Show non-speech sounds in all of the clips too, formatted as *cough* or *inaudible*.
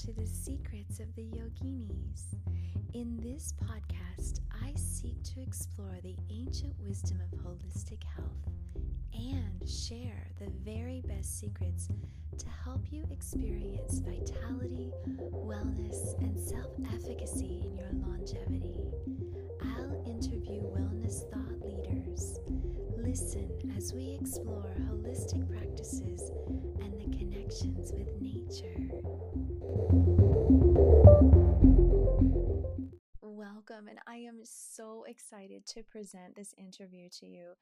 to the secrets of the yoginis. In this podcast, I seek to explore the ancient wisdom of holistic health and share the very best secrets to help you experience vitality, wellness, and self efficacy in your longevity. I'll interview wellness thought leaders. Listen as we explore holistic practices and the connections with nature. Welcome, and I am so excited to present this interview to you.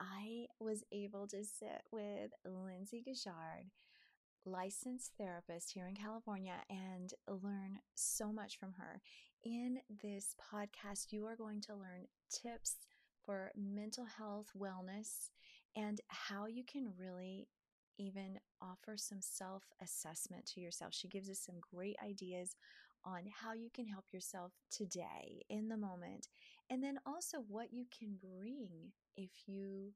I was able to sit with Lindsay Guichard, licensed therapist here in California, and learn so much from her. In this podcast, you are going to learn tips for mental health, wellness, and how you can really even offer some self assessment to yourself. She gives us some great ideas on how you can help yourself today in the moment, and then also what you can bring if you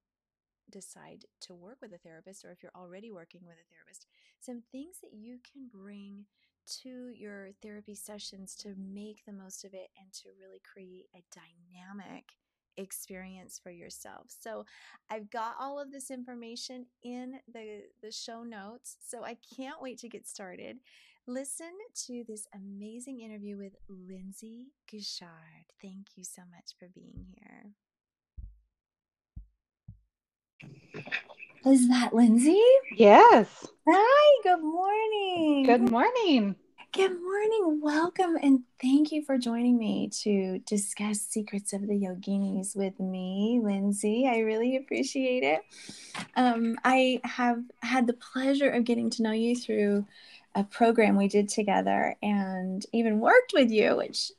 decide to work with a therapist or if you're already working with a therapist. Some things that you can bring to your therapy sessions to make the most of it and to really create a dynamic experience for yourself. So I've got all of this information in the, the show notes. So I can't wait to get started. Listen to this amazing interview with Lindsay Guichard. Thank you so much for being here. Is that Lindsay? Yes. Hi, good morning. Good morning. Good morning. Welcome and thank you for joining me to discuss secrets of the yoginis with me, Lindsay. I really appreciate it. Um, I have had the pleasure of getting to know you through a program we did together and even worked with you, which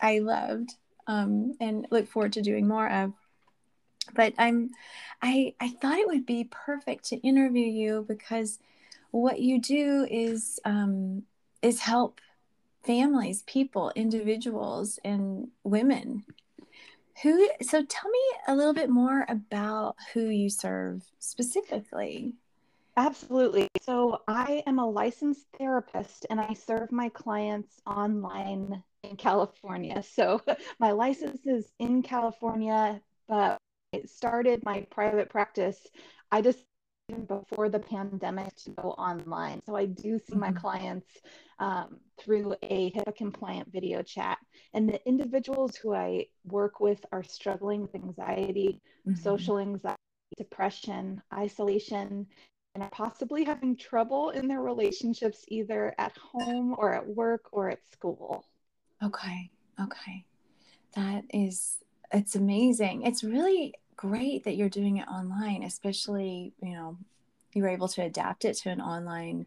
I loved um, and look forward to doing more of. But I'm, I, I thought it would be perfect to interview you because what you do is um, is help families, people, individuals, and women. Who? So tell me a little bit more about who you serve specifically. Absolutely. So I am a licensed therapist and I serve my clients online in California. So *laughs* my license is in California, but I started my private practice. I just before the pandemic to go online. So I do see my mm-hmm. clients um, through a HIPAA compliant video chat. And the individuals who I work with are struggling with anxiety, mm-hmm. social anxiety, depression, isolation, and are possibly having trouble in their relationships either at home or at work or at school. Okay. Okay. That is, it's amazing. It's really great that you're doing it online, especially, you know, you were able to adapt it to an online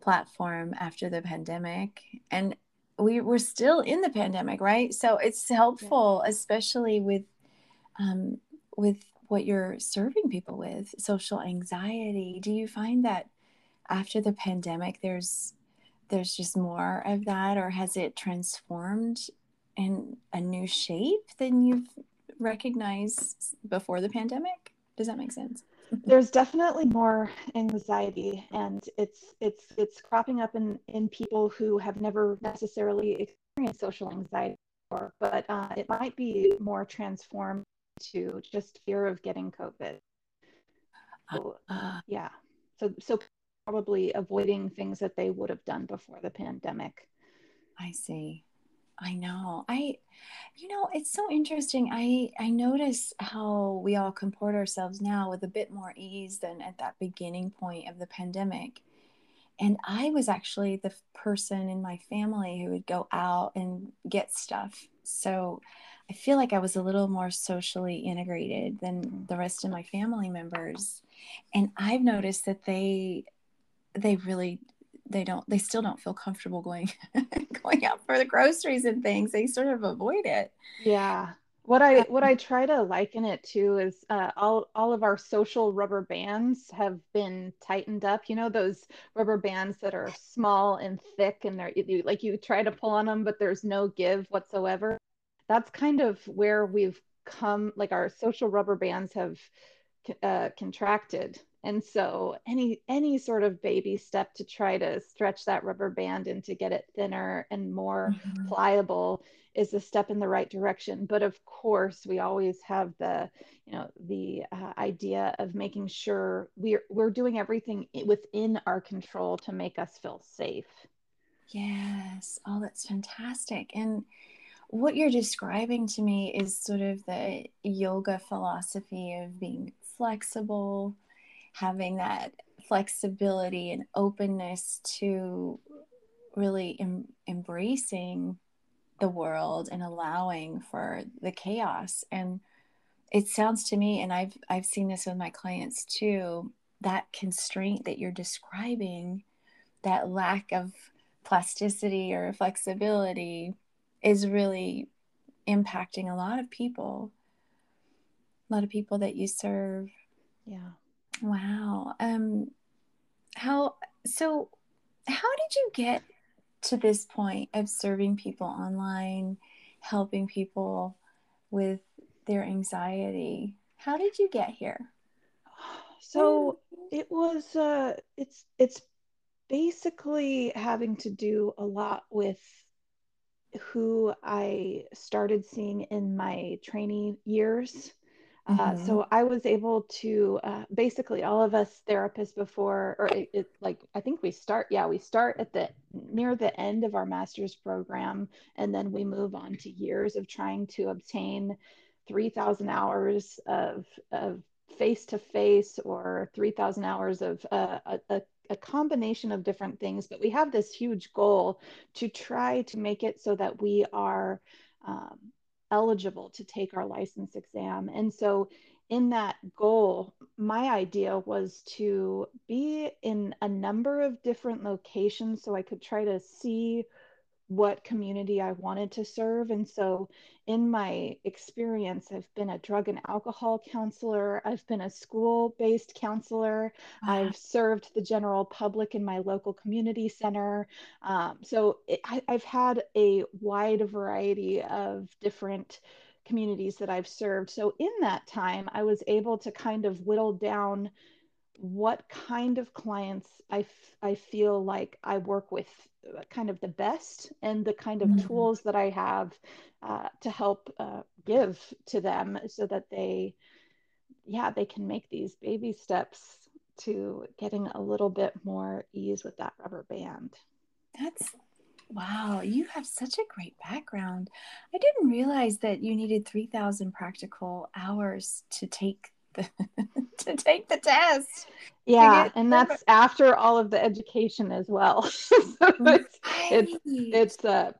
platform after the pandemic. And we were still in the pandemic, right? So it's helpful, yeah. especially with um, with what you're serving people with, social anxiety. Do you find that after the pandemic there's there's just more of that or has it transformed in a new shape than you've recognized before the pandemic? Does that make sense? *laughs* There's definitely more anxiety and it's it's it's cropping up in in people who have never necessarily experienced social anxiety before, but uh, it might be more transformed to just fear of getting COVID. So, uh, yeah. So so probably avoiding things that they would have done before the pandemic. I see. I know. I you know, it's so interesting. I I notice how we all comport ourselves now with a bit more ease than at that beginning point of the pandemic. And I was actually the person in my family who would go out and get stuff. So I feel like I was a little more socially integrated than mm. the rest of my family members. And I've noticed that they they really they don't they still don't feel comfortable going *laughs* going out for the groceries and things. They sort of avoid it. Yeah. What i what i try to liken it to is uh, all all of our social rubber bands have been tightened up. You know those rubber bands that are small and thick and they're you, like you try to pull on them but there's no give whatsoever. That's kind of where we've come like our social rubber bands have uh, contracted and so any any sort of baby step to try to stretch that rubber band and to get it thinner and more mm-hmm. pliable is a step in the right direction. But of course we always have the you know the uh, idea of making sure we're we're doing everything within our control to make us feel safe. Yes. Oh that's fantastic. And what you're describing to me is sort of the yoga philosophy of being flexible having that flexibility and openness to really em- embracing the world and allowing for the chaos. And it sounds to me and i've i've seen this with my clients too that constraint that you're describing that lack of plasticity or flexibility is really impacting a lot of people. A lot of people that you serve. Yeah wow um how so how did you get to this point of serving people online, helping people with their anxiety. How did you get here? So it was uh it's it's basically having to do a lot with who I started seeing in my training years uh, mm-hmm. so I was able to uh, basically all of us therapists before, or it, it, like I think we start, yeah, we start at the near the end of our master's program, and then we move on to years of trying to obtain 3,000 hours of of face to face or 3,000 hours of uh, a, a combination of different things. But we have this huge goal to try to make it so that we are. Um, eligible to take our license exam. And so, in that goal, my idea was to be in a number of different locations so I could try to see what community I wanted to serve. And so, in my experience, I've been a drug and alcohol counselor, I've been a school based counselor, wow. I've served the general public in my local community center. Um, so, it, I, I've had a wide variety of different communities that I've served. So, in that time, I was able to kind of whittle down what kind of clients I, f- I feel like I work with uh, kind of the best and the kind of mm-hmm. tools that I have uh, to help uh, give to them so that they, yeah, they can make these baby steps to getting a little bit more ease with that rubber band. That's wow, you have such a great background. I didn't realize that you needed 3,000 practical hours to take *laughs* to take the test. Yeah, and that's after all of the education as well. *laughs* so it's, it's it's uh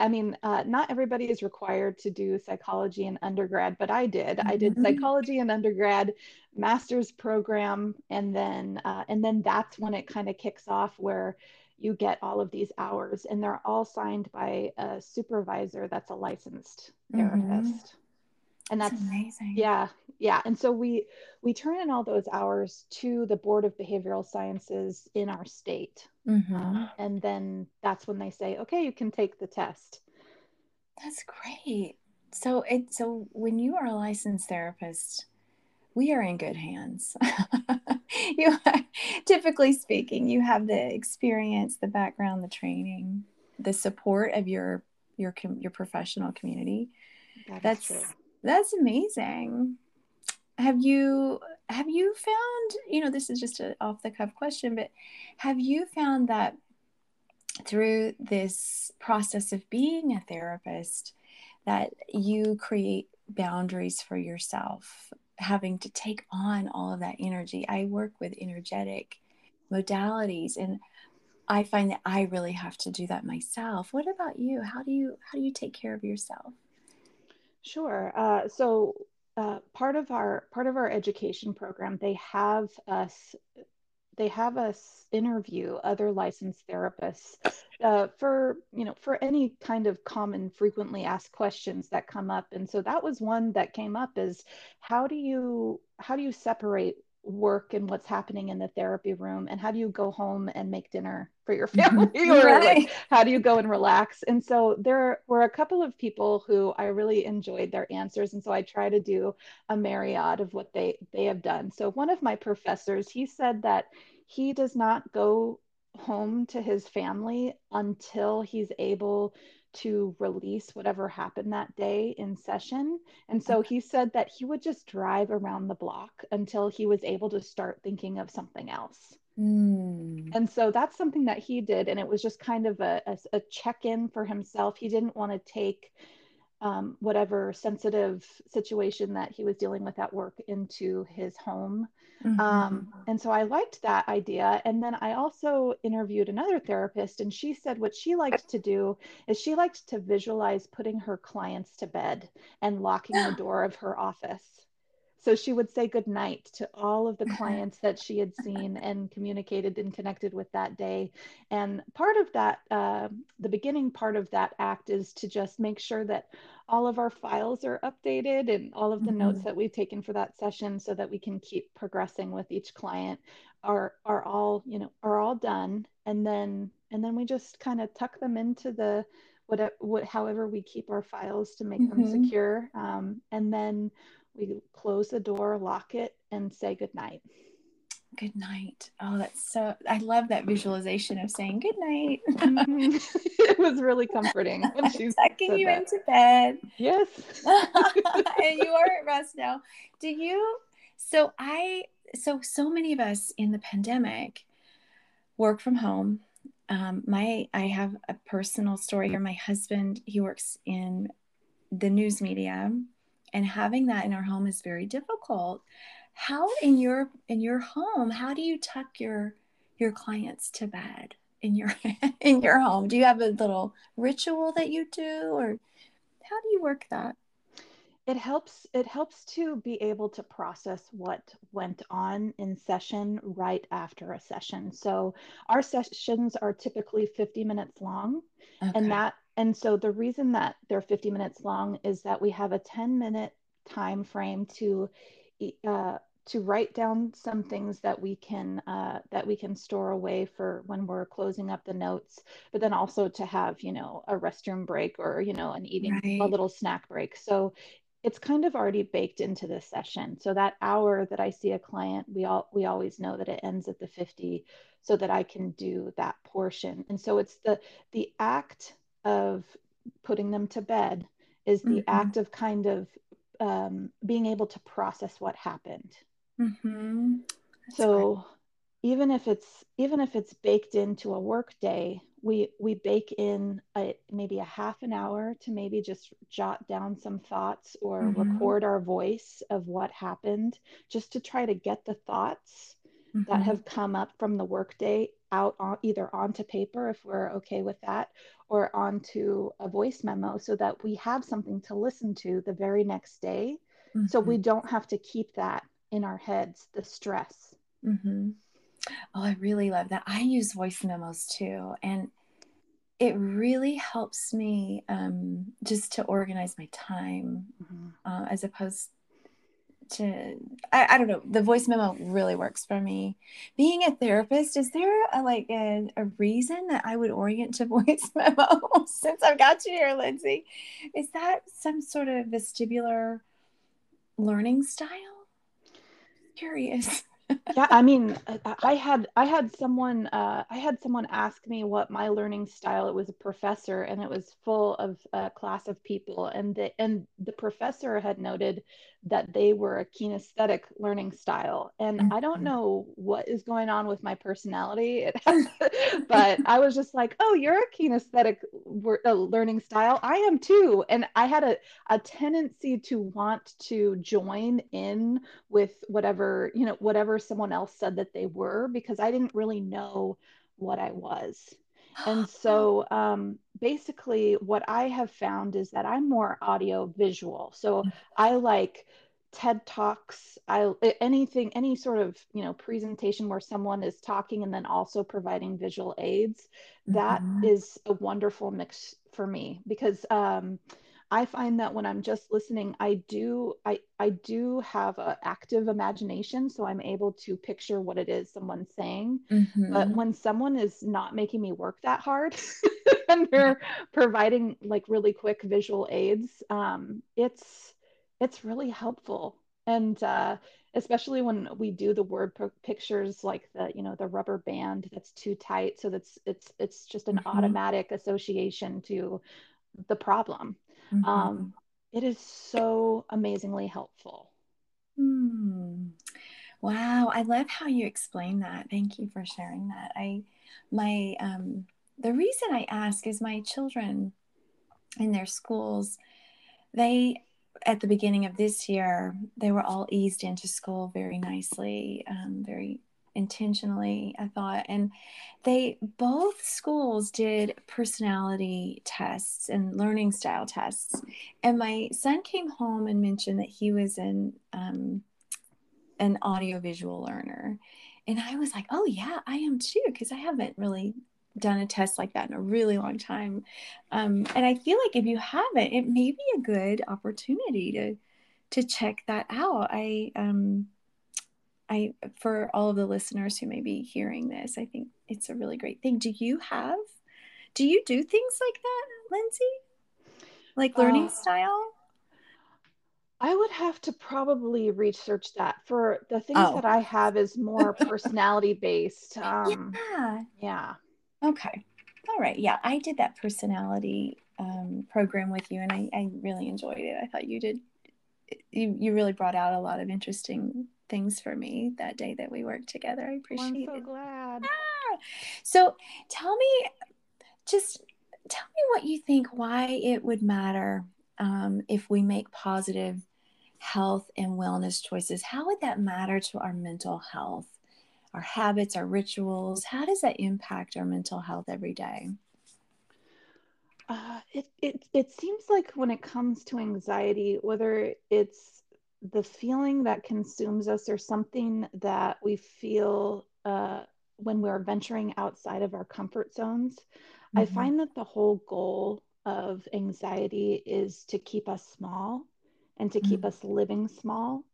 I mean, uh, not everybody is required to do psychology in undergrad, but I did. Mm-hmm. I did mm-hmm. psychology in undergrad, master's program, and then uh, and then that's when it kind of kicks off where you get all of these hours, and they're all signed by a supervisor that's a licensed mm-hmm. therapist. Mm-hmm and that's, that's, amazing. yeah yeah. And so we we turn in all those hours to the board of behavioral sciences in our state. Mm-hmm. um, and then that's when they say okay you can take the test. That's great. So it so when you are a licensed therapist we are in good hands. *laughs* You typically speaking you have the experience the background the training the support of your your your professional community. That that's true that's amazing. Have you have you found, you know, this is just an off the cuff question, but have you found that through this process of being a therapist that you create boundaries for yourself, having to take on all of that energy? I work with energetic modalities and I find that I really have to do that myself. What about you? How do you how do you take care of yourself? Sure. Uh, so uh, part of our part of our education program, they have us they have us interview other licensed therapists uh, for you know for any kind of common frequently asked questions that come up. And so that was one that came up is how do you how do you separate work and what's happening in the therapy room? And how do you go home and make dinner for your *laughs* family or right. like, how do you go and relax and so there were a couple of people who i really enjoyed their answers and so i try to do a myriad of what they they have done so one of my professors he said that he does not go home to his family until he's able to release whatever happened that day in session. And so he said that he would just drive around the block until he was able to start thinking of something else. Mm. And so that's something that he did. And it was just kind of a, a, a check in for himself. He didn't want to take um, whatever sensitive situation that he was dealing with at work into his home. Mm-hmm. Um, and so I liked that idea. And then I also interviewed another therapist, and she said what she liked to do is she liked to visualize putting her clients to bed and locking the *gasps* door of her office. So she would say good night to all of the *laughs* clients that she had seen and communicated and connected with that day. And part of that, uh, the beginning part of that act is to just make sure that all of our files are updated and all of the mm-hmm. notes that we've taken for that session so that we can keep progressing with each client are are all you know are all done and then and then we just kind of tuck them into the what, what however we keep our files to make mm-hmm. them secure um, and then we close the door lock it and say good night good night. Oh, that's so, I love that visualization of saying good night. mm-hmm. *laughs* *laughs* It was really comforting. When She's *laughs* tucking you that. into bed. Yes. and you are at rest now. Do you? So I, so, so many of us in the pandemic work from home. Um, my, I have a personal story here. My husband, he works in the news media and having that in our home is very difficult. How in your in your home how do you tuck your your clients to bed in your *laughs* in your home? Do you have a little ritual that you do or how do you work that? It helps it helps to be able to process what went on in session right after a session. So our sessions are typically 50 minutes long okay. and that and so the reason that they're 50 minutes long is that we have a 10 minute time frame to uh, to write down some things that we can uh, that we can store away for when we're closing up the notes but then also to have you know a restroom break or you know an eating right. a little snack break. So it's kind of already baked into the session. So that hour that i see a client we all we always know that it ends at the 50 so that i can do that portion. And so it's the the act of putting them to bed is the mm-hmm. act of kind of um, being able to process what happened Mm-hmm. So great. even if it's even if it's baked into a work day, we we bake in a, maybe a half an hour to maybe just jot down some thoughts or mm-hmm. record our voice of what happened, just to try to get the thoughts mm-hmm. that have come up from the workday out on, either onto paper if we're okay with that or onto a voice memo so that we have something to listen to the very next day mm-hmm. so we don't have to keep that in our heads, the stress. Mm-hmm. Oh, I really love that. I use voice memos too. And it really helps me um, just to organize my time mm-hmm. uh, as opposed to, I, I, don't know, the voice memo really works for me. Being a therapist, is there a, like a, a reason that I would orient to *laughs* voice memo since I've got you here, Lindsay? Is that some sort of vestibular learning style? curious. *laughs* yeah, I mean, I had I had someone uh, I had someone ask me what my learning style. It was a professor, and it was full of a class of people, and the and the professor had noted that they were a kinesthetic learning style. And mm-hmm. I don't mm-hmm. know what is going on with my personality, *laughs* *laughs* but I was just like, oh, you're a kinesthetic uh, learning style. I am too. And I had a, a tendency to want to join in with whatever, you know, whatever someone else said that they were, because I didn't really know what I was. *gasps* And so um, basically, what I have found is that I'm more audio visual. So mm. I like TED Talks, I anything, any sort of you know presentation where someone is talking and then also providing visual aids. That mm-hmm. is a wonderful mix for me because um, I find that when I'm just listening, I do I I do have an active imagination, so I'm able to picture what it is someone's saying. Mm-hmm. But when someone is not making me work that hard, *laughs* and they're providing like really quick visual aids, um, it's it's really helpful. And uh, especially when we do the word pictures like the you know the rubber band that's too tight so that's it's it's just an mm-hmm. automatic association to the problem mm-hmm. um, it is so amazingly helpful mm. wow i love how you explain that thank you for sharing that i my um the reason i ask is my children in their schools they at the beginning of this year, they were all eased into school very nicely, um, very intentionally, I thought. And they both schools did personality tests and learning style tests. And my son came home and mentioned that he was an um, an audiovisual learner. And I was like, oh, yeah, I am too, because I haven't really done a test like that in a really long time. Um, and I feel like if you haven't, it may be a good opportunity to to check that out. I um I for all of the listeners who may be hearing this, I think it's a really great thing. Do you have do you do things like that, Lindsay? Like learning uh, style? I would have to probably research that. For the things oh. that I have is more *laughs* personality based. Um, yeah. Yeah. Okay. All right. Yeah, I did that personality um, program with you, and I, I really enjoyed it. I thought you did. You you really brought out a lot of interesting things for me that day that we worked together. I appreciate well, I'm so it. glad. Ah! So tell me, just tell me what you think. Why it would matter um, if we make positive health and wellness choices? How would that matter to our mental health? our habits, our rituals? How does that impact our mental health every day? Uh, it, it, it seems like when it comes to anxiety, whether it's the feeling that consumes us or something that we feel uh, when we're venturing outside of our comfort zones, mm-hmm. I find that the whole goal of anxiety is to keep us small and to mm-hmm. keep us living small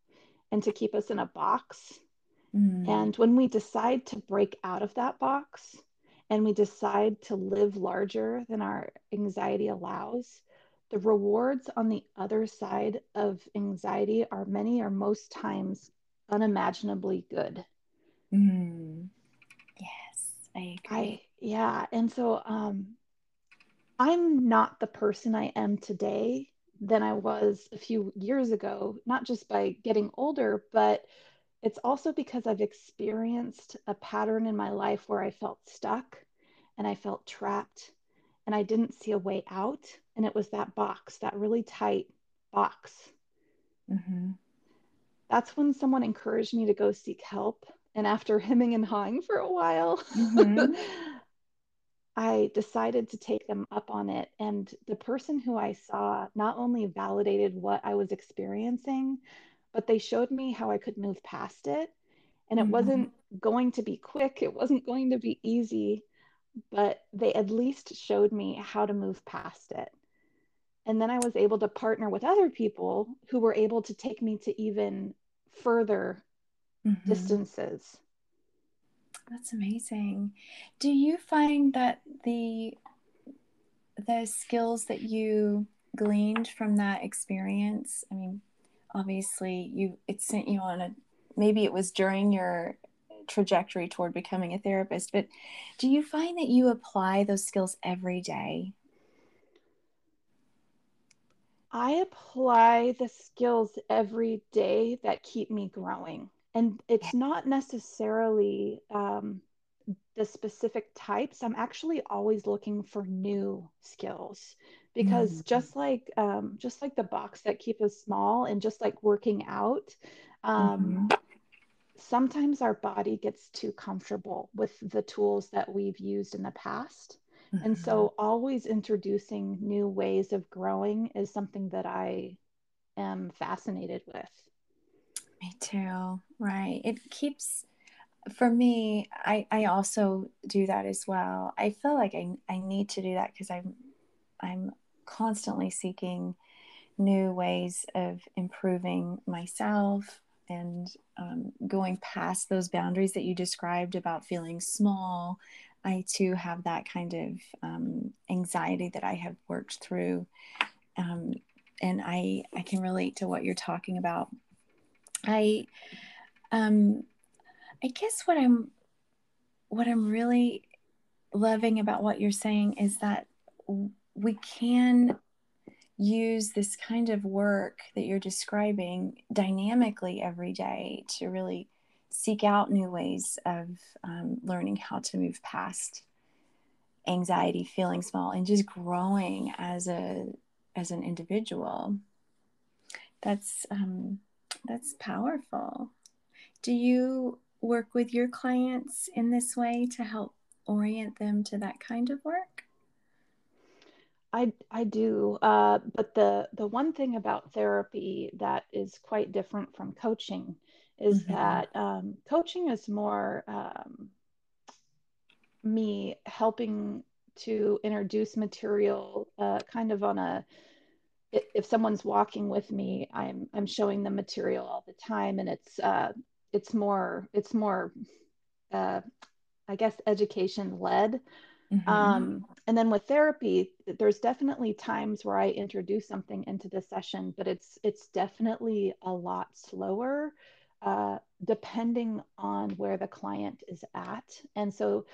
and to keep us in a box Mm. And when we decide to break out of that box and we decide to live larger than our anxiety allows, the rewards on the other side of anxiety are many or most times unimaginably good. Mm. Yes, I agree. I, yeah. And so um, I'm not the person I am today than I was a few years ago, not just by getting older, but it's also because I've experienced a pattern in my life where I felt stuck and I felt trapped and I didn't see a way out. And it was that box, that really tight box. Mm-hmm. That's when someone encouraged me to go seek help. And after *laughs* hemming and hawing for a while, mm-hmm. *laughs* I decided to take them up on it. And the person who I saw not only validated what I was experiencing, but they showed me how I could move past it. And it mm-hmm. wasn't going to be quick, it wasn't going to be easy, but they at least showed me how to move past it. And then I was able to partner with other people who were able to take me to even further mm-hmm. distances. That's amazing. Do you find that the the skills that you gleaned from that experience, I mean, obviously you it sent you on a maybe it was during your trajectory toward becoming a therapist but do you find that you apply those skills every day i apply the skills every day that keep me growing and it's not necessarily um, the specific types i'm actually always looking for new skills because mm-hmm. just like um, just like the box that keep us small and just like working out um, mm-hmm. sometimes our body gets too comfortable with the tools that we've used in the past mm-hmm. and so always introducing new ways of growing is something that i am fascinated with me too right it keeps for me i i also do that as well i feel like i, I need to do that because i'm i'm constantly seeking new ways of improving myself and um, going past those boundaries that you described about feeling small. I too have that kind of um, anxiety that I have worked through. Um, and I, I can relate to what you're talking about. I, um, I guess what I'm, what I'm really loving about what you're saying is that we can use this kind of work that you're describing dynamically every day to really seek out new ways of um, learning how to move past anxiety feeling small and just growing as a as an individual. That's um, that's powerful. Do you work with your clients in this way to help orient them to that kind of work? I I do, uh, but the the one thing about therapy that is quite different from coaching is mm-hmm. that um, coaching is more um, me helping to introduce material, uh, kind of on a if someone's walking with me, I'm I'm showing them material all the time, and it's uh, it's more it's more uh, I guess education led Mm-hmm. Um, and then with therapy, there's definitely times where I introduce something into the session, but it's it's definitely a lot slower, uh, depending on where the client is at. And so,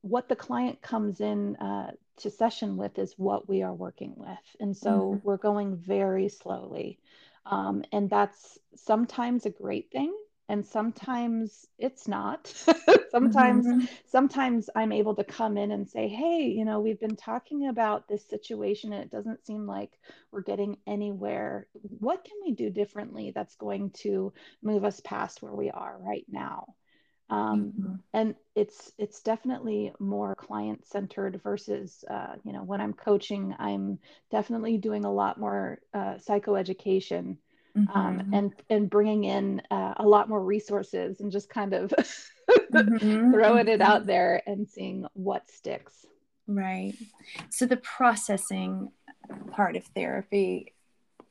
what the client comes in uh, to session with is what we are working with, and so mm-hmm. we're going very slowly, um, and that's sometimes a great thing and sometimes it's not *laughs* sometimes mm-hmm. sometimes i'm able to come in and say hey you know we've been talking about this situation and it doesn't seem like we're getting anywhere what can we do differently that's going to move us past where we are right now um, mm-hmm. and it's it's definitely more client centered versus uh, you know when i'm coaching i'm definitely doing a lot more uh, psychoeducation mm-hmm. um, and and bringing in uh, a lot more resources and just kind of *laughs* mm-hmm. throwing it out mm-hmm. there and seeing what sticks. Right. So the processing part of therapy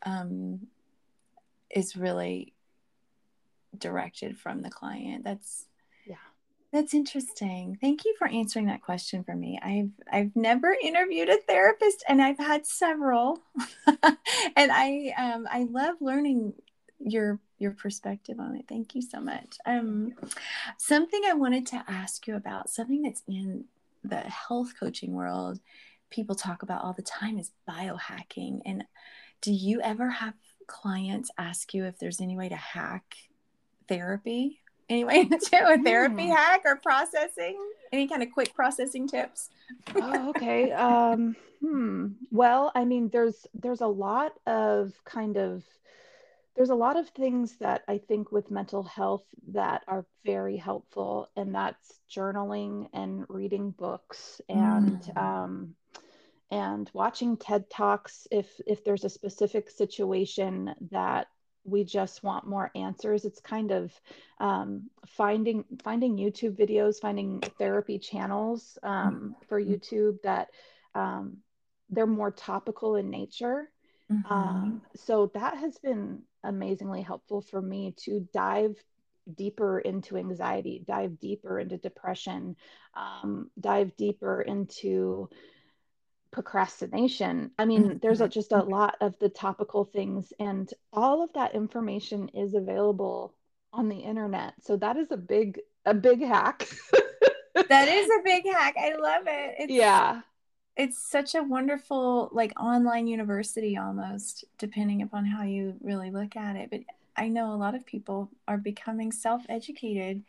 um, is really directed from the client. That's that's interesting. Thank you for answering that question for me. I've I've never interviewed a therapist, and I've had several, *laughs* and I um, I love learning your your perspective on it. Thank you so much. Um, something I wanted to ask you about, something that's in the health coaching world, people talk about all the time is biohacking. And do you ever have clients ask you if there's any way to hack therapy? Anyway, *laughs* to a therapy mm. hack or processing? Any kind of quick processing tips? oh, *laughs* okay. Um, hmm. Well, I mean, there's there's a lot of kind of there's a lot of things that I think with mental health that are very helpful, and that's journaling and reading books and mm. um, and watching TED talks if if there's a specific situation that we just want more answers it's kind of um, finding finding youtube videos finding therapy channels um, for mm-hmm. youtube that um, they're more topical in nature mm-hmm. Um, so that has been amazingly helpful for me to dive deeper into anxiety dive deeper into depression um, dive deeper into procrastination. I mean, mm-hmm. there's a, just a lot of the topical things, and all of that information is available on the internet. So that is a big, a big hack. *laughs* that is a big hack. I love it. It's, yeah. It's such a wonderful, like online university almost, depending upon how you really look at it. But I know a lot of people are becoming self educated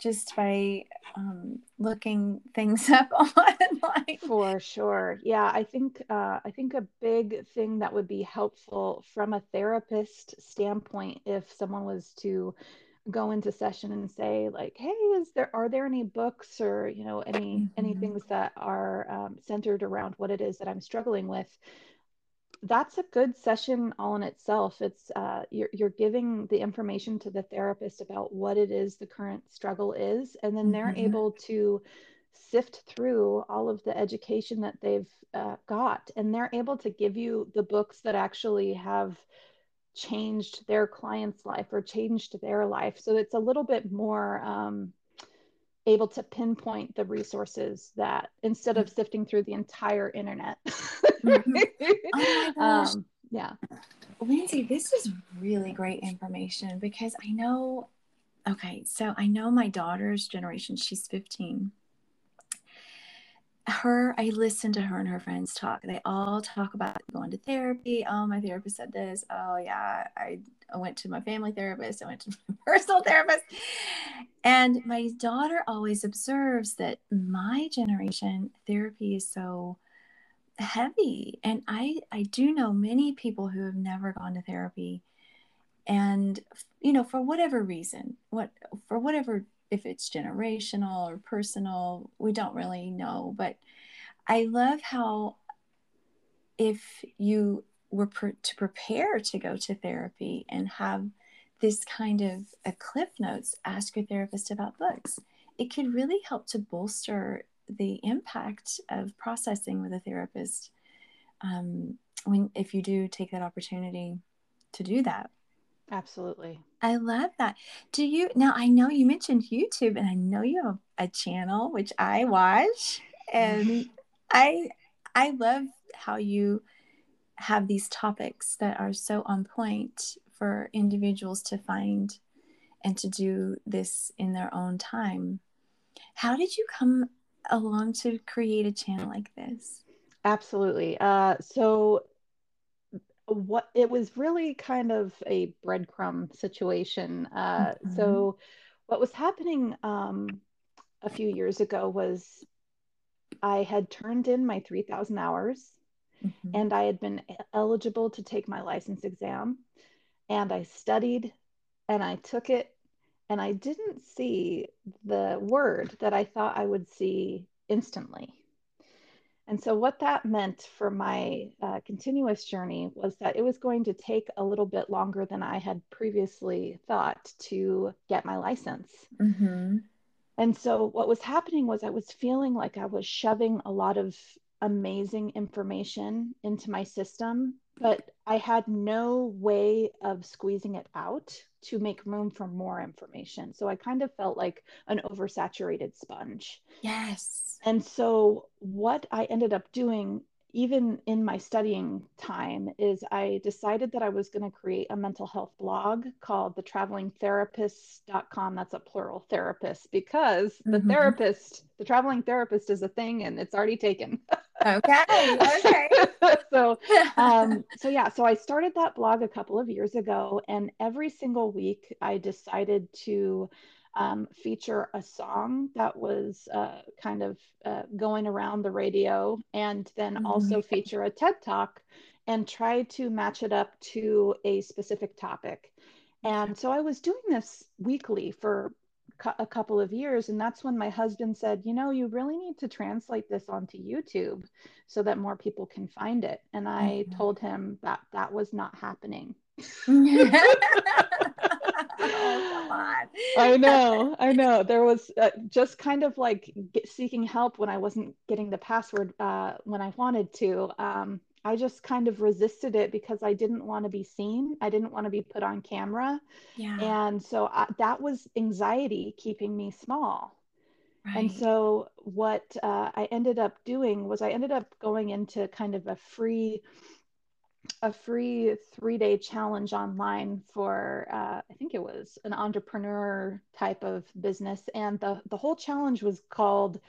just by um, looking things *laughs* up online. For sure, yeah. I think uh, I think a big thing that would be helpful from a therapist standpoint, if someone was to go into session and say like hey is there are there any books or you know any mm-hmm. any things that are um, centered around what it is that i'm struggling with that's a good session all in itself. It's uh, you're you're giving the information to the therapist about what it is the current struggle is, and then they're mm-hmm. able to sift through all of the education that they've uh, got and they're able to give you the books that actually have changed their client's life or changed their life so it's a little bit more um, able to pinpoint the resources that instead of sifting through the entire internet mm-hmm. oh my *laughs* gosh. Um, yeah lindsay this is really great information because i know okay so i know my daughter's generation she's 15 her i listen to her and her friends talk. They all talk about going to therapy. Oh my therapist said this. Oh yeah i, I went to my family therapist. I went to *laughs* my personal therapist. And my daughter always observes that my generation therapy is so heavy. And i i do know many people who have never gone to therapy. And you know for whatever reason what for whatever if it's generational or personal, we don't really know. But I love how if you were per- to prepare to go to therapy and have this kind of a cliff notes, ask your therapist about books. It could really help to bolster the impact of processing with a therapist um, when if you do take that opportunity to do that. Absolutely. I love that. Do you now? I know you mentioned YouTube, and I know you have a channel which I watch, and *laughs* I I love how you have these topics that are so on point for individuals to find and to do this in their own time. How did you come along to create a channel like this? Absolutely. Uh, so what it was really kind of a breadcrumb situation. Uh, mm-hmm. So, what was happening um, a few years ago was I had turned in my 3,000 hours mm-hmm. and I had been eligible to take my license exam. And I studied and I took it, and I didn't see the word that I thought I would see instantly. And so, what that meant for my uh, continuous journey was that it was going to take a little bit longer than I had previously thought to get my license. Mm-hmm. And so, what was happening was I was feeling like I was shoving a lot of amazing information into my system, but I had no way of squeezing it out to make room for more information. So, I kind of felt like an oversaturated sponge. Yes and so what I ended up doing even in my studying time is I decided that I was going to create a mental health blog called the traveling therapist.com. That's a plural therapist because the mm-hmm. therapist, the traveling therapist is a thing and it's already taken. *laughs* okay. Okay. *laughs* so, *laughs* um, so yeah, so I started that blog a couple of years ago and every single week I decided to um, feature a song that was uh, kind of uh, going around the radio and then mm-hmm. also feature a TED talk and try to match it up to a specific topic. And so I was doing this weekly for a couple of years. And that's when my husband said, You know, you really need to translate this onto YouTube so that more people can find it. And I mm-hmm. told him that that was not happening. *laughs* oh. I know, I know. There was uh, just kind of like get, seeking help when I wasn't getting the password uh, when I wanted to. Um, I just kind of resisted it because I didn't want to be seen. I didn't want to be put on camera. Yeah. And so I, that was anxiety keeping me small. Right. And so what uh, I ended up doing was I ended up going into kind of a free a free three day challenge online for uh, I think it was an entrepreneur type of business, and the the whole challenge was called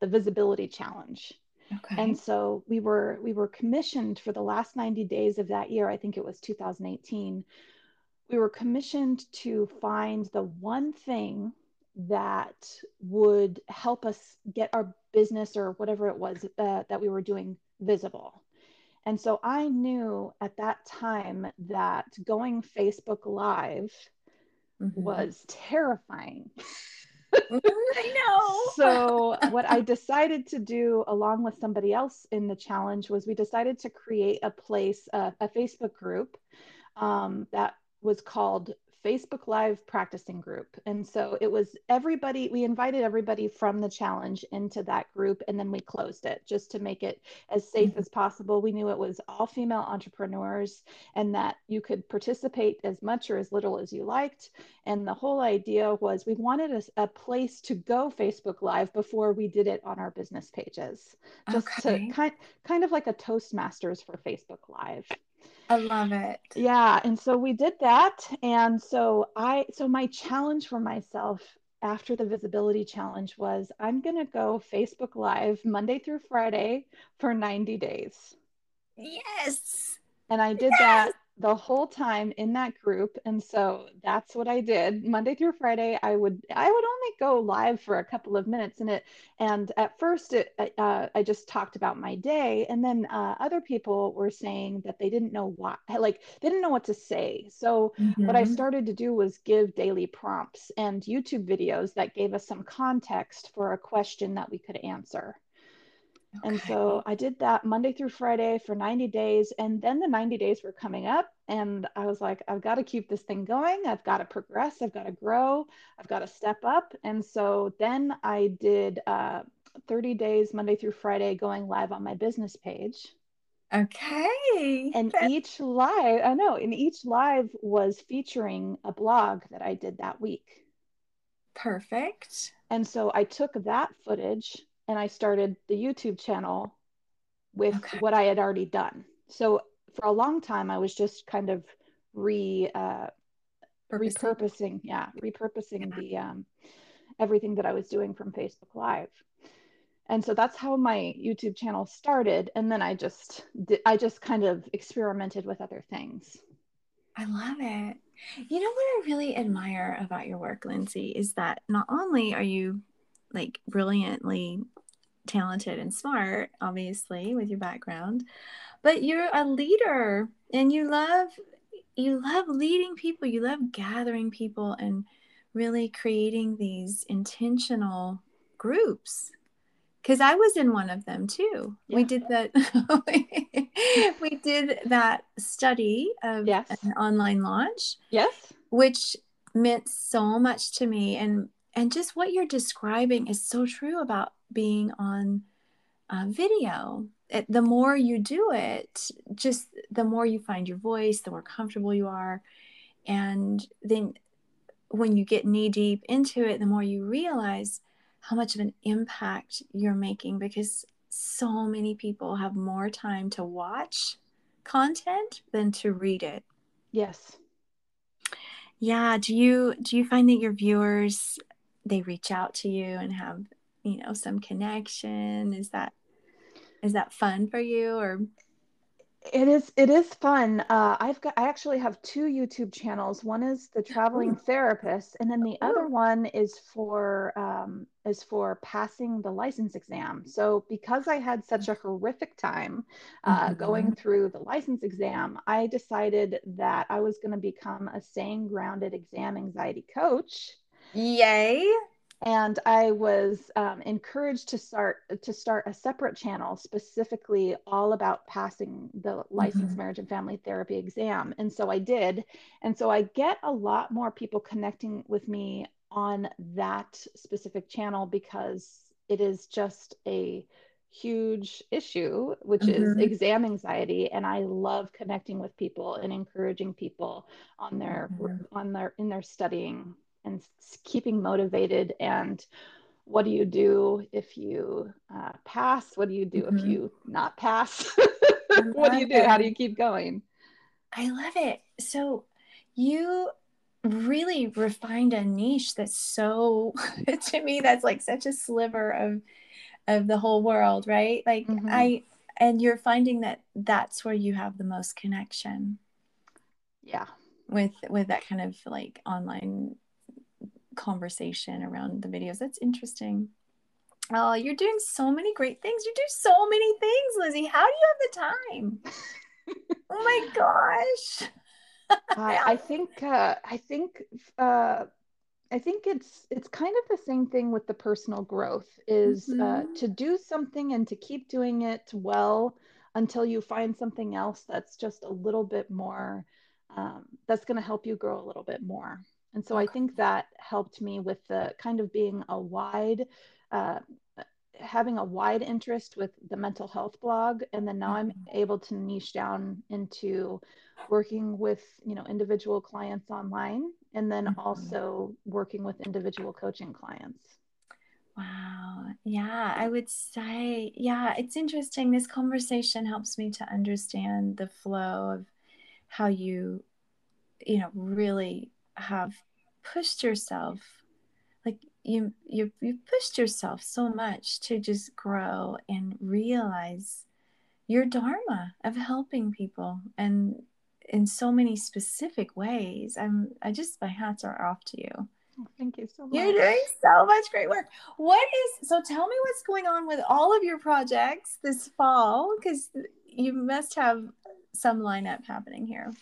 the Visibility Challenge. Okay. And so we were we were commissioned for the last 90 days of that year. I think it was 2018. We were commissioned to find the one thing that would help us get our business or whatever it was uh, that we were doing visible. And so I knew at that time that going Facebook Live mm-hmm. was terrifying. *laughs* *laughs* I know. so, what I decided to do, along with somebody else in the challenge, was we decided to create a place, uh, a Facebook group um, that was called Facebook Live practicing group. And so it was everybody, we invited everybody from the challenge into that group and then we closed it just to make it as safe mm-hmm. as possible. We knew it was all female entrepreneurs and that you could participate as much or as little as you liked. And the whole idea was we wanted a, a place to go Facebook Live before we did it on our business pages, just okay. to kind, kind of like a Toastmasters for Facebook Live. I love it. Yeah, and so we did that and so I so my challenge for myself after the visibility challenge was I'm going to go Facebook live Monday through Friday for 90 days. Yes. And I did yes! that the whole time in that group and so that's what i did monday through friday i would i would only go live for a couple of minutes in it and at first it, uh, i just talked about my day and then uh, other people were saying that they didn't know why like they didn't know what to say so mm-hmm. what i mm-hmm. started to do was give daily prompts and youtube videos that gave us some context for a question that we could answer Okay. And so I did that Monday through Friday for 90 days. And then the 90 days were coming up. And I was like, I've got to keep this thing going. I've got to progress. I've got to grow. I've got to step up. And so then I did uh, 30 days, Monday through Friday, going live on my business page. Okay. And each live, I know, and each live was featuring a blog that I did that week. Perfect. And so I took that footage and I started the YouTube channel with okay. what I had already done. So for a long time, I was just kind of re uh, repurposing, yeah, repurposing yeah. the um, everything that I was doing from Facebook Live. And so that's how my YouTube channel started. And then I just did, I just kind of experimented with other things. I love it. You know what I really admire about your work, Lindsay, is that not only are you like brilliantly talented and smart, obviously, with your background, but you're a leader and you love you love leading people, you love gathering people and really creating these intentional groups because I was in one of them too. Yeah. We did that. *laughs* we did that study of yes. an online launch. Yes, which meant so much to me, and and just what you're describing is so true about being on uh, video. It, the more you do it, just the more you find your voice, the more comfortable you are. And then when you get knee deep into it, the more you realize how much of an impact you're making because so many people have more time to watch content than to read it. Yes. Yeah, do you do you find that your viewers they reach out to you and have you know some connection? Is that is that fun for you or? It is it is fun. Uh, i've got i actually have two youtube channels. One is the traveling Ooh. therapist and then the Ooh. other one is for um, is for passing the license exam. So because i had such a horrific time uh, mm-hmm. going through the license exam i decided that i was going to become a staying grounded exam anxiety coach Yay. And I was um, encouraged to start to start a separate channel specifically all about passing the licensed mm-hmm. marriage and family therapy exam. And so I did. And so I get a lot more people connecting with me on that specific channel because it is just a huge issue, which mm-hmm. is exam anxiety. And I love connecting with people and encouraging people on their mm-hmm. on their in their studying and keeping motivated and what do you do if you uh, pass? What do you do mm-hmm. if you not pass? *laughs* What do you do? it. how do you keep going? I love it. So you really refined a niche that's so *laughs* to me that's like such a sliver of of the whole world right? Like mm-hmm. i and you're finding that that's where you have the most connection. Yeah. With with that kind of like online conversation around the videos. That's interesting. Oh, you're doing so many great things. You do so many things, Lizzie. How do you have the time? oh my *laughs* gosh. I, I think uh, I think uh, I think it's it's kind of the same thing with the personal growth is uh, mm-hmm. uh, to do something and to keep doing it well until you find something else that's just a little bit more um, that's going to help you grow a little bit more. And so okay. I think that helped me with the kind of being a wide, uh, having a wide interest with the mental health blog. And then now mm-hmm. I'm able to niche down into working with, you know, individual clients online and then mm-hmm. also working with individual coaching clients. Wow. Yeah, I would say, yeah, it's interesting. This conversation helps me to understand the flow of how you, you know, really have pushed yourself like you you you pushed yourself so much to just grow and realize your dharma of helping people and in so many specific ways. I'm i just my hats are off to you. Oh, thank you so much. you're doing so much great work. What is so tell me what's going on with all of your projects this fall because you must have some lineup happening here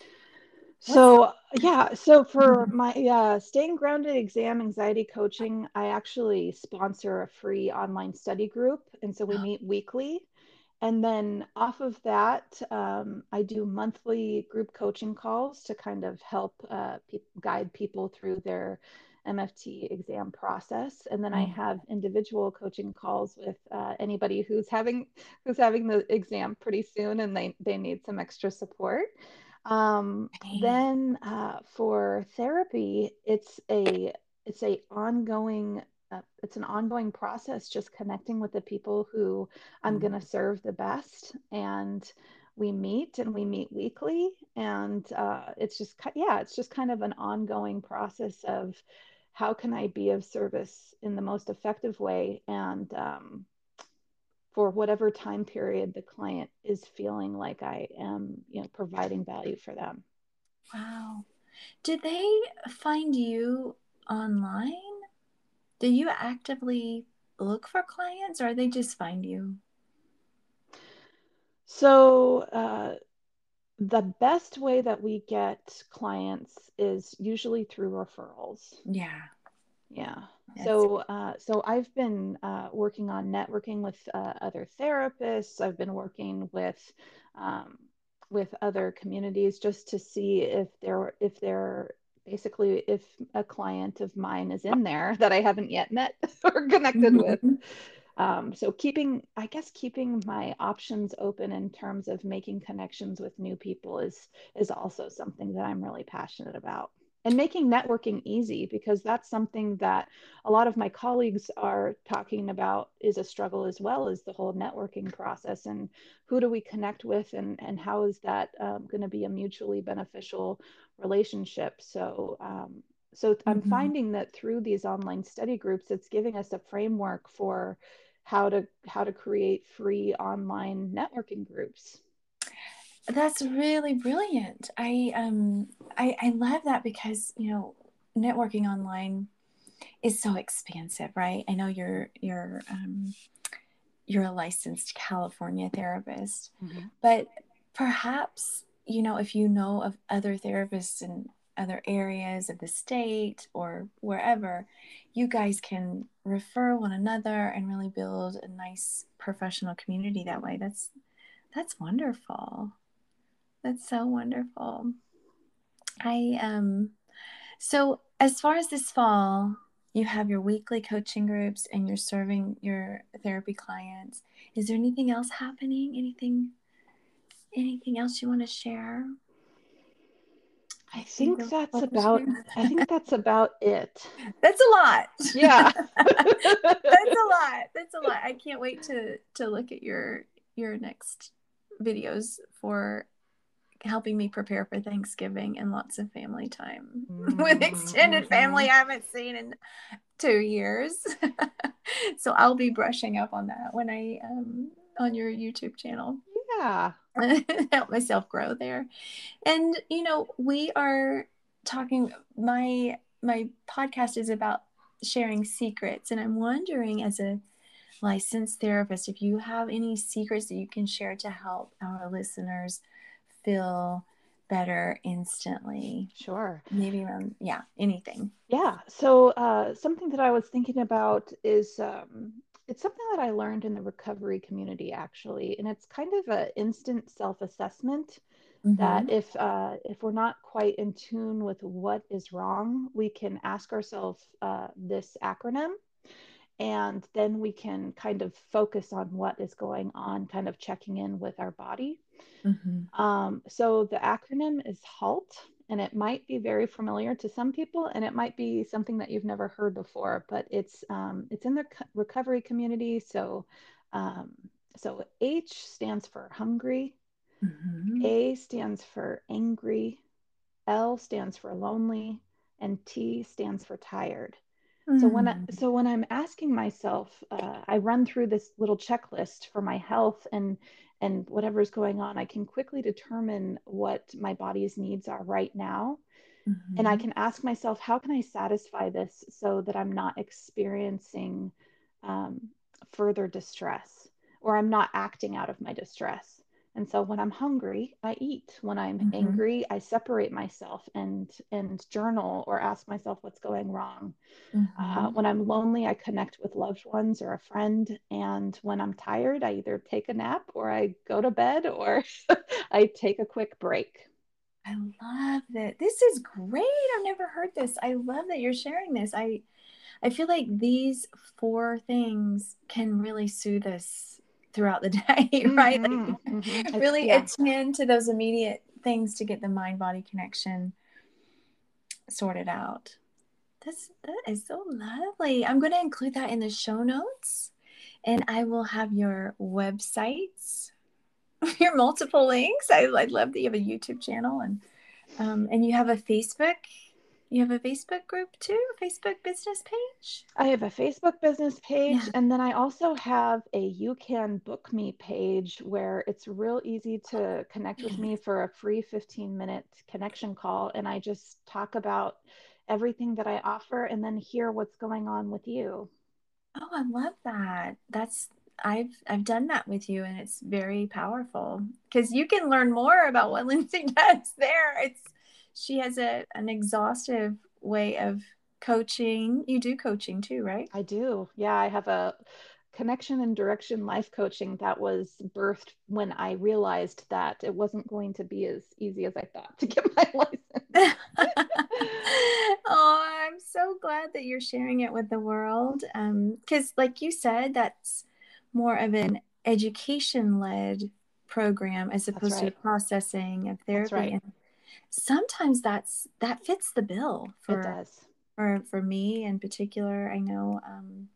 so yeah, so for my uh, staying grounded exam anxiety coaching, I actually sponsor a free online study group, and so we *gasps* meet weekly. And then off of that, um, I do monthly group coaching calls to kind of help uh, pe- guide people through their MFT exam process. And then mm. I have individual coaching calls with uh, anybody who's having who's having the exam pretty soon and they they need some extra support. Um, then uh, for therapy, it's a it's a ongoing uh, it's an ongoing process just connecting with the people who i'm mm-hmm. going to serve the best and we meet and we meet weekly and uh, it's just yeah it's just kind of an ongoing process of how can i be of service in the most effective way and um, for whatever time period the client is feeling like I am, you know, providing value for them. Wow. Did they find you online? Do you actively look for clients or they just find you? So, uh, the best way that we get clients is usually through referrals. Yeah. Yeah. So, uh, so I've been uh, working on networking with uh, other therapists. I've been working with um, with other communities just to see if there if there basically if a client of mine is in there that I haven't yet met *laughs* or connected with. Mm-hmm. Um, so keeping, I guess, keeping my options open in terms of making connections with new people is is also something that I'm really passionate about and making networking easy because that's something that a lot of my colleagues are talking about is a struggle as well as the whole networking process and who do we connect with and, and how is that um, going to be a mutually beneficial relationship so um, so i'm mm-hmm. finding that through these online study groups it's giving us a framework for how to how to create free online networking groups that's really brilliant. I um I, I love that because you know networking online is so expansive, right? I know you're you're um you're a licensed California therapist, mm-hmm. but perhaps you know if you know of other therapists in other areas of the state or wherever, you guys can refer one another and really build a nice professional community that way. That's that's wonderful. That's so wonderful. I um so as far as this fall, you have your weekly coaching groups and you're serving your therapy clients. Is there anything else happening? Anything anything else you want to share? I think that's about I think that's about it. *laughs* That's a lot. Yeah. *laughs* *laughs* that's a lot. That's a lot. I can't wait to to look at your your next videos for helping me prepare for Thanksgiving and lots of family time mm-hmm. *laughs* with extended family I haven't seen in two years. *laughs* so I'll be brushing up on that when I um on your YouTube channel. Yeah. *laughs* Help myself grow there. And you know, we are talking my my podcast is about sharing secrets and I'm wondering as a licensed therapist if you have any secrets that you can share to help our listeners feel better instantly? Sure. Maybe around, yeah, anything. Yeah. So, uh, something that I was thinking about is um, it's something that I learned in the recovery community actually, and it's kind of an instant self assessment mm-hmm. that if uh, if we're not quite in tune with what is wrong, we can ask ourselves uh, this acronym, and then we can kind of focus on what is going on, kind of checking in with our body. Mm-hmm. Um, so the acronym is HALT, and it might be very familiar to some people, and it might be something that you've never heard before. But it's um, it's in the recovery community, so. Um, so H stands for hungry, Mm-hmm. A stands for angry, L stands for lonely, and T stands for tired. So when I, mm. so when I'm asking myself, uh, I run through this little checklist for my health and and whatever's going on, I can quickly determine what my body's needs are right now. Mm-hmm. And I mm-hmm. can ask myself, how can I satisfy this so that I'm not experiencing um, further distress or I'm not acting out of my distress? And so when i'm hungry i eat. When i'm mm-hmm. angry i separate myself and and journal or ask myself what's going wrong. Uh, mm-hmm. uh, when i'm lonely i connect with loved ones or a friend. And when i'm tired i either take a nap or i go to bed or *laughs* i take a quick break. I love that this is great. I've never heard this. I love that you're sharing this. I i feel like these four things can really soothe us throughout the *laughs* day, right? Mm-hmm, like mm-hmm. *laughs* really yeah. attend to those immediate things to get the mind body connection sorted out. That's that is so lovely. I'm going to include that in the show notes, and I will have your websites, *laughs* your multiple links. I, I love that you have a YouTube channel and um, and you have a Facebook you have a Facebook group too, a Facebook business page? I have a Facebook business page. Yeah. And then I also have a You Can Book Me page where it's real easy to connect with me for a free 15 minute connection call. And I just talk about everything that I offer and then hear what's going on with you. Oh, I love that. That's I've I've done that with you and it's very powerful because you can learn more about what Lindsay *laughs* does there. It's she has a an exhaustive way of coaching. You do coaching too, right? I do. Yeah, I have a connection and direction life coaching that was birthed when I realized that it wasn't going to be as easy as I thought to get *laughs* my license. *laughs* oh, I'm so glad that you're sharing it with the world. Because, um, like you said, that's more of an education led program as opposed right. to processing of therapy. Right. And sometimes that's that fits the bill for it does. for for me in particular. I know um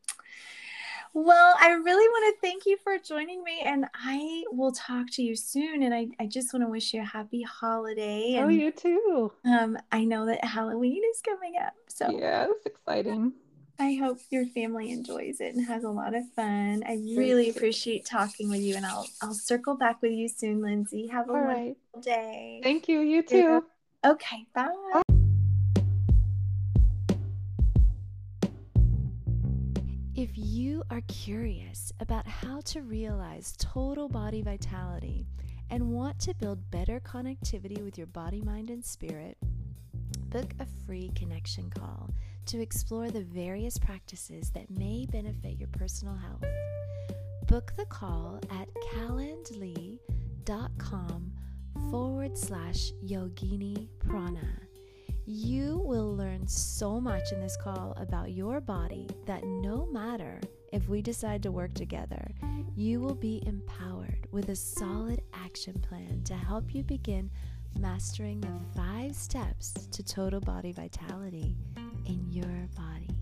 well, I really want to thank you for joining me, and I will talk to you soon. And I, I just want to wish you a happy holiday. Oh, you too. Um, I know that Halloween is coming up, so yeah, it's exciting. I hope your family enjoys it and has a lot of fun. I really appreciate talking with you, and I'll I'll circle back with you soon, Lindsay. Have a All wonderful right. day. Thank you. You too. Okay. Bye. bye. If you are curious about how to realize total body vitality and want to build better connectivity with your body, mind, and spirit, book a free connection call to explore the various practices that may benefit your personal health. Book the call at calendly.com forward slash yogini prana. You will learn so much in this call about your body that no matter if we decide to work together, you will be empowered with a solid action plan to help you begin mastering the five steps to total body vitality in your body.